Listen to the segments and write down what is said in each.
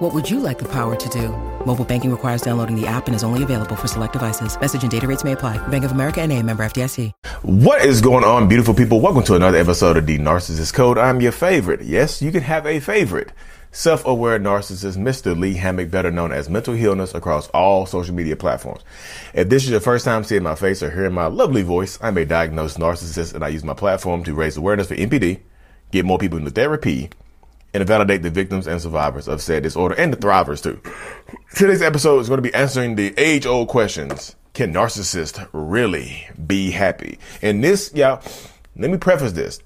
What would you like the power to do? Mobile banking requires downloading the app and is only available for select devices. Message and data rates may apply. Bank of America and a member FDIC. What is going on, beautiful people? Welcome to another episode of The Narcissist Code. I'm your favorite. Yes, you can have a favorite. Self-aware narcissist, Mr. Lee Hammock, better known as Mental Healness across all social media platforms. If this is your first time seeing my face or hearing my lovely voice, I'm a diagnosed narcissist and I use my platform to raise awareness for NPD, get more people into therapy, and validate the victims and survivors of said disorder and the thrivers too. Today's episode is going to be answering the age old questions. Can narcissists really be happy? And this, yeah, let me preface this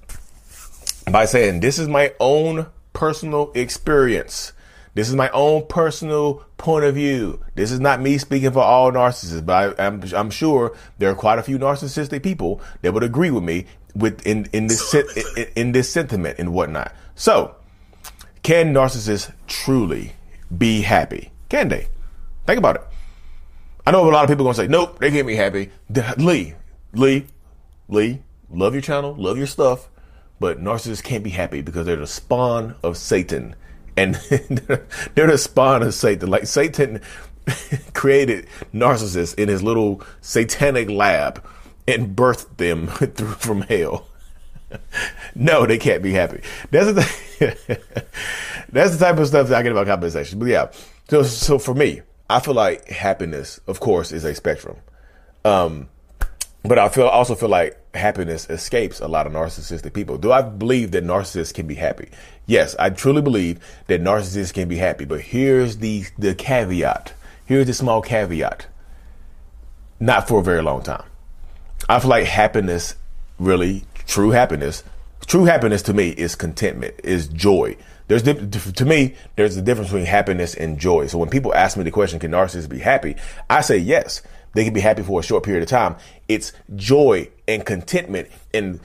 by saying this is my own personal experience. This is my own personal point of view. This is not me speaking for all narcissists, but I, am I'm, I'm sure there are quite a few narcissistic people that would agree with me with in, in this in, in this sentiment and whatnot. So, can narcissists truly be happy? Can they? Think about it. I know a lot of people are going to say, nope, they can't be happy. Lee, Lee, Lee, love your channel, love your stuff, but narcissists can't be happy because they're the spawn of Satan. And they're the spawn of Satan. Like Satan created narcissists in his little satanic lab and birthed them through from hell. no, they can't be happy. That's the that's the type of stuff that I get about compensation. But yeah, so so for me, I feel like happiness, of course, is a spectrum. Um, but I feel also feel like happiness escapes a lot of narcissistic people. Do I believe that narcissists can be happy? Yes, I truly believe that narcissists can be happy. But here's the the caveat. Here's the small caveat. Not for a very long time. I feel like happiness, really true happiness, true happiness to me is contentment, is joy. There's to me, there's a difference between happiness and joy. So when people ask me the question, can narcissists be happy? I say yes. They can be happy for a short period of time. It's joy and contentment and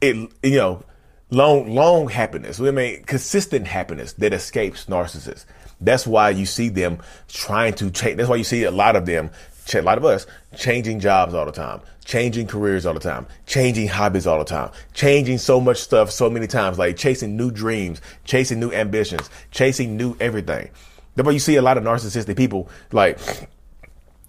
it, you know, long, long happiness. I mean, consistent happiness that escapes narcissists. That's why you see them trying to change. That's why you see a lot of them a lot of us changing jobs all the time, changing careers all the time, changing hobbies all the time, changing so much stuff so many times, like chasing new dreams, chasing new ambitions, chasing new everything. That's why you see a lot of narcissistic people, like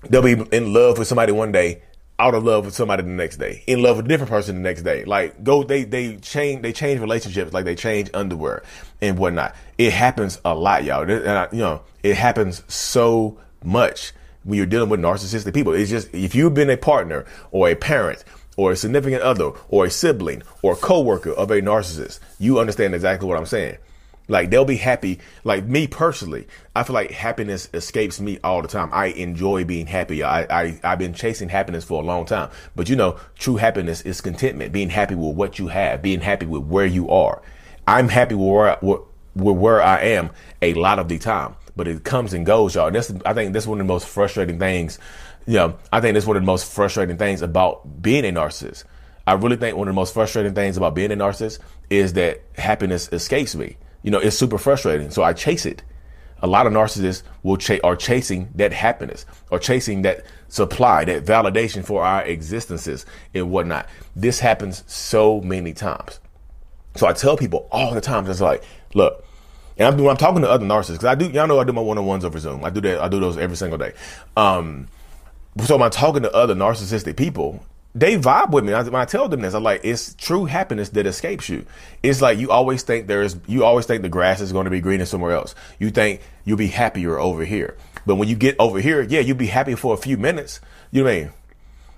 they'll be in love with somebody one day, out of love with somebody the next day, in love with a different person the next day. Like go, they they change they change relationships like they change underwear and whatnot. It happens a lot, y'all. And I, you know, it happens so much when you're dealing with narcissistic people. It's just if you've been a partner or a parent or a significant other or a sibling or a coworker of a narcissist, you understand exactly what I'm saying. Like they'll be happy. Like me personally, I feel like happiness escapes me all the time. I enjoy being happy. I, I I've been chasing happiness for a long time. But you know, true happiness is contentment, being happy with what you have, being happy with where you are. I'm happy with where with where I am a lot of the time but it comes and goes, y'all. And that's I think that's one of the most frustrating things. You know, I think that's one of the most frustrating things about being a narcissist. I really think one of the most frustrating things about being a narcissist is that happiness escapes me. You know, it's super frustrating. So I chase it. A lot of narcissists will ch- are chasing that happiness or chasing that supply, that validation for our existences and whatnot. This happens so many times. So I tell people all the time, it's like, look, and I'm I'm talking to other narcissists because I do, y'all know I do my one on ones over Zoom. I do that, I do those every single day. Um, so when I'm talking to other narcissistic people, they vibe with me. When I tell them this, I'm like, it's true happiness that escapes you. It's like you always think there's, you always think the grass is going to be greener somewhere else. You think you'll be happier over here. But when you get over here, yeah, you'll be happy for a few minutes. You know what I mean?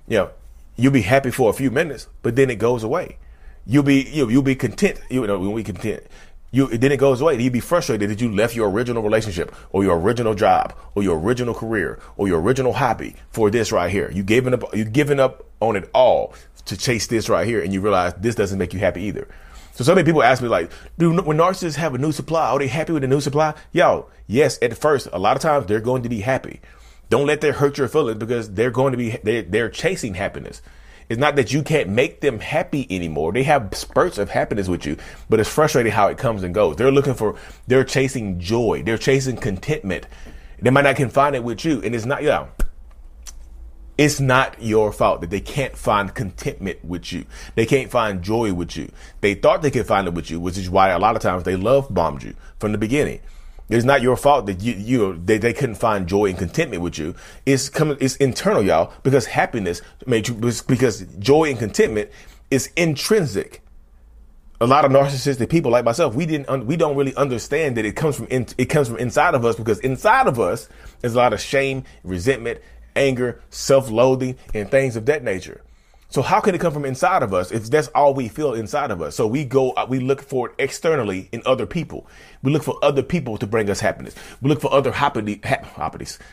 You know, you'll be happy for a few minutes, but then it goes away. You'll be, you'll, you'll be content. You know, when we content, you then it goes away. You'd be frustrated that you left your original relationship or your original job or your original career or your original hobby for this right here. You giving up you giving up on it all to chase this right here and you realize this doesn't make you happy either. So so many people ask me like, do when narcissists have a new supply, are they happy with the new supply? Yo, yes, at first, a lot of times they're going to be happy. Don't let that hurt your feelings because they're going to be they're, they're chasing happiness. It's not that you can't make them happy anymore. They have spurts of happiness with you, but it's frustrating how it comes and goes. They're looking for, they're chasing joy. They're chasing contentment. They might not can find it with you. And it's not, you know, it's not your fault that they can't find contentment with you. They can't find joy with you. They thought they could find it with you, which is why a lot of times they love bombed you from the beginning. It's not your fault that you, you they, they couldn't find joy and contentment with you. It's coming, it's internal, y'all, because happiness made you, because joy and contentment is intrinsic. A lot of narcissistic people like myself, we didn't, we don't really understand that it comes from, in, it comes from inside of us because inside of us is a lot of shame, resentment, anger, self-loathing, and things of that nature. So how can it come from inside of us if that's all we feel inside of us? So we go, uh, we look for it externally in other people. We look for other people to bring us happiness. We look for other hobbies,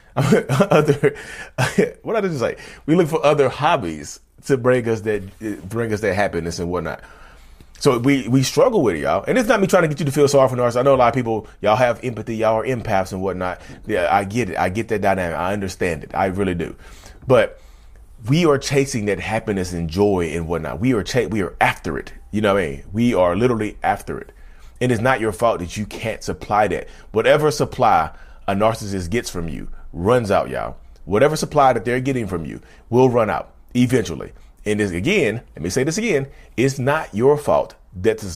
other, what did I just say? We look for other hobbies to bring us that, bring us that happiness and whatnot. So we, we struggle with it, y'all. And it's not me trying to get you to feel sorry for narcissists. I know a lot of people, y'all have empathy, y'all are empaths and whatnot. Yeah, I get it. I get that dynamic. I understand it. I really do. But we are chasing that happiness and joy and whatnot. We are ch- we are after it. You know what I mean? We are literally after it. And it's not your fault that you can't supply that. Whatever supply a narcissist gets from you runs out, y'all. Whatever supply that they're getting from you will run out eventually. And this again, let me say this again, it's not your fault that the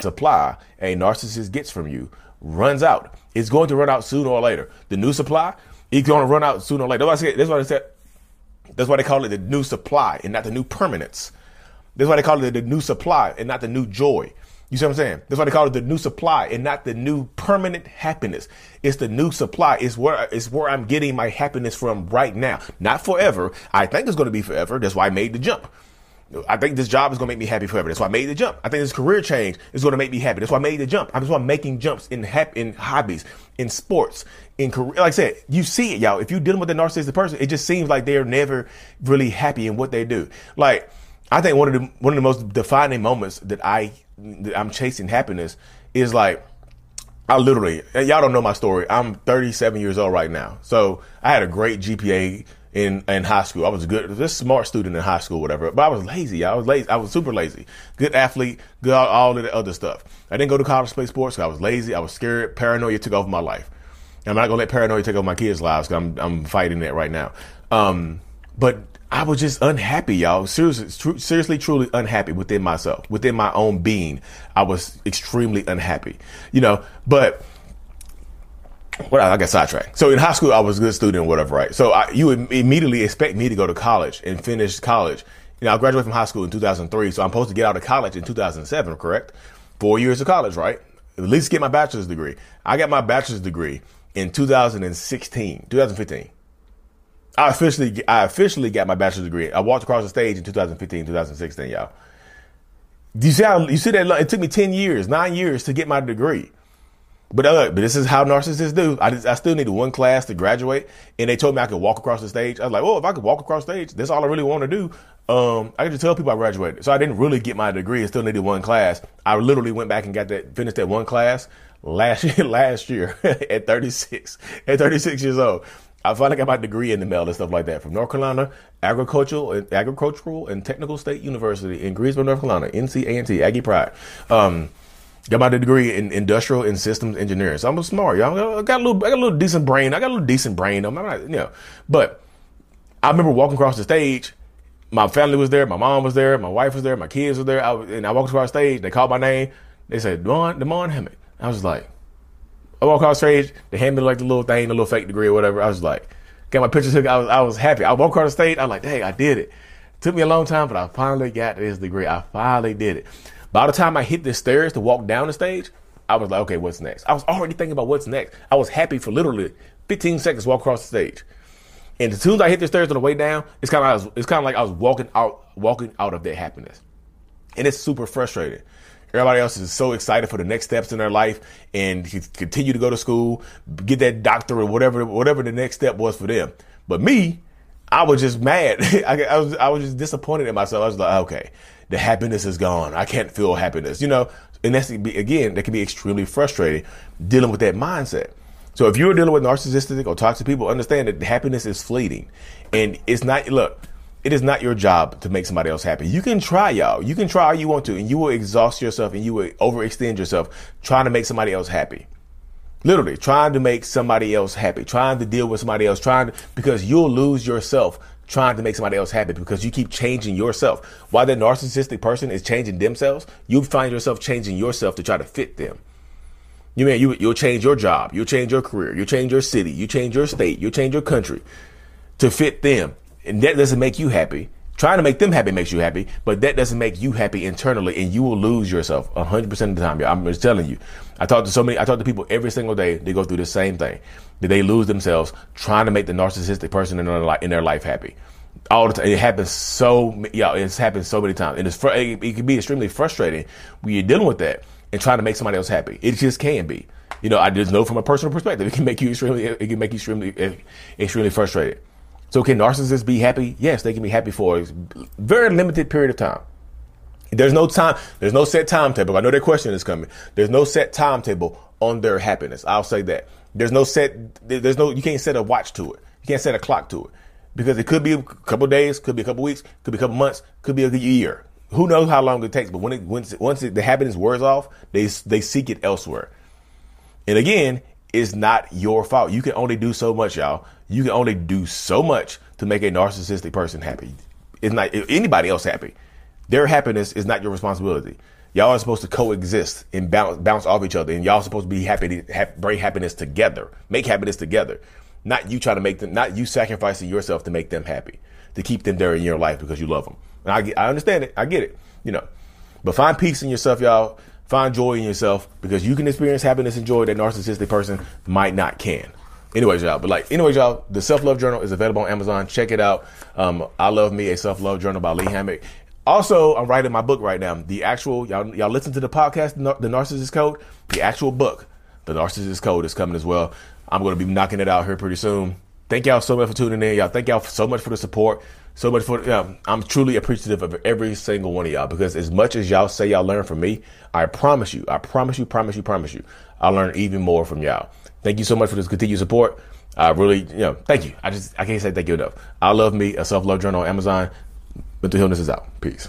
supply a narcissist gets from you runs out. It's going to run out sooner or later. The new supply, it's going to run out sooner or later. That's why, that's why they said. That's why they call it the new supply and not the new permanence. That's why they call it the new supply and not the new joy. You see what I'm saying? That's why they call it the new supply and not the new permanent happiness. It's the new supply. It's where it's where I'm getting my happiness from right now. Not forever. I think it's going to be forever. That's why I made the jump. I think this job is going to make me happy forever. That's why I made the jump. I think this career change is going to make me happy. That's why I made the jump. That's why I'm making jumps in hap- in hobbies, in sports, in career. Like I said, you see it, y'all. If you're dealing with a narcissistic person, it just seems like they're never really happy in what they do. Like I think one of the one of the most defining moments that I that I'm chasing happiness is like I literally y'all don't know my story. I'm 37 years old right now, so I had a great GPA in in high school. I was a good, just smart student in high school, whatever. But I was lazy. I was lazy. I was super lazy. Good athlete. Good all, of the other stuff. I didn't go to college to play sports. I was lazy. I was scared. Paranoia took over my life. I'm not gonna let paranoia take over my kids' lives. Cause I'm I'm fighting that right now. Um, but I was just unhappy, y'all. Seriously, tr- seriously, truly unhappy within myself, within my own being. I was extremely unhappy, you know. But what I got sidetracked. So in high school, I was a good student, whatever, right? So I, you would immediately expect me to go to college and finish college. You know, I graduated from high school in 2003, so I'm supposed to get out of college in 2007, correct? Four years of college, right? At least get my bachelor's degree. I got my bachelor's degree in 2016, 2015. I officially, I officially got my bachelor's degree. I walked across the stage in 2015, 2016, y'all. Do you see how, you see that it took me 10 years, nine years to get my degree. But uh, but this is how narcissists do. I, just, I still needed one class to graduate, and they told me I could walk across the stage. I was like, well, if I could walk across the stage, that's all I really want to do. Um, I could just tell people I graduated. So I didn't really get my degree. I still needed one class. I literally went back and got that, finished that one class last year, last year at 36, at 36 years old. I finally got my degree in the mail and stuff like that from North Carolina Agricultural and Agricultural and Technical State University in Greensboro, North Carolina, NC A&T, Aggie Pride. Um, Got my degree in industrial and systems engineering. So I'm smart, y'all. I got a little, I got a little decent brain. I got a little decent brain. I'm not, you know, but I remember walking across the stage. My family was there. My mom was there. My wife was there. My kids were there. I, and I walked across the stage. They called my name. They said, Demond, Demond Hammett. I was like, I walked across the stage. They handed me like the little thing, the little fake degree or whatever. I was like, got my picture took. I was, I was happy. I walked across the stage. I was like, dang, I did it. Took me a long time, but I finally got this degree. I finally did it. By the time I hit the stairs to walk down the stage, I was like, okay, what's next? I was already thinking about what's next. I was happy for literally 15 seconds walk across the stage. And as soon as I hit the stairs on the way down, it's kind of it's kind of like I was walking out walking out of that happiness. And it's super frustrating. Everybody else is so excited for the next steps in their life and continue to go to school, get that doctorate, whatever, whatever the next step was for them. But me, I was just mad. I, I, was, I was just disappointed in myself. I was like, okay, the happiness is gone. I can't feel happiness, you know? And that's, again, that can be extremely frustrating dealing with that mindset. So if you're dealing with narcissistic or toxic people, understand that happiness is fleeting. And it's not, look, it is not your job to make somebody else happy. You can try, y'all. You can try all you want to, and you will exhaust yourself and you will overextend yourself trying to make somebody else happy. Literally, trying to make somebody else happy, trying to deal with somebody else, trying to, because you'll lose yourself trying to make somebody else happy because you keep changing yourself. While that narcissistic person is changing themselves, you find yourself changing yourself to try to fit them. You mean you you'll change your job, you'll change your career, you'll change your city, you change your state, you'll change your country to fit them. And that doesn't make you happy. Trying to make them happy makes you happy, but that doesn't make you happy internally, and you will lose yourself 100% of the time. I'm just telling you. I talk to so many, I talk to people every single day. They go through the same thing. That they lose themselves trying to make the narcissistic person in their life, in their life happy. All the time. It happens so, yeah, it's happened so many times. And it's, it, it can be extremely frustrating when you're dealing with that and trying to make somebody else happy. It just can be. You know, I just know from a personal perspective, it can make you extremely, it can make you extremely, eh, extremely frustrated. So can narcissists be happy? Yes, they can be happy for a very limited period of time. There's no time, there's no set timetable. I know that question is coming. There's no set timetable on their happiness. I'll say that. There's no set, there's no, you can't set a watch to it. You can't set a clock to it because it could be a couple days, could be a couple weeks, could be a couple months, could be a year. Who knows how long it takes? But when it once once it, the happiness wears off, they they seek it elsewhere. And again, it's not your fault. You can only do so much, y'all. You can only do so much to make a narcissistic person happy. It's not anybody else happy. Their happiness is not your responsibility. Y'all are supposed to coexist and bounce, bounce off each other, and y'all are supposed to be happy to have, bring happiness together, make happiness together. Not you trying to make them, not you sacrificing yourself to make them happy, to keep them there in your life because you love them. And I, I understand it, I get it, you know. But find peace in yourself, y'all. Find joy in yourself because you can experience happiness and joy that narcissistic person might not can. Anyways, y'all, but like, anyways, y'all, the self love journal is available on Amazon. Check it out. Um, I love me a self love journal by Lee Hammock. Also, I'm writing my book right now. The actual y'all y'all listen to the podcast, the Narcissist Code. The actual book, the Narcissist Code, is coming as well. I'm going to be knocking it out here pretty soon. Thank y'all so much for tuning in, y'all. Thank y'all so much for the support so much for um, I'm truly appreciative of every single one of y'all because as much as y'all say y'all learn from me, I promise you, I promise you, promise you, promise you, I learn even more from y'all. Thank you so much for this continued support. I really, you know, thank you. I just I can't say thank you enough. I love me a self love journal on Amazon. Mental Healness is out. Peace.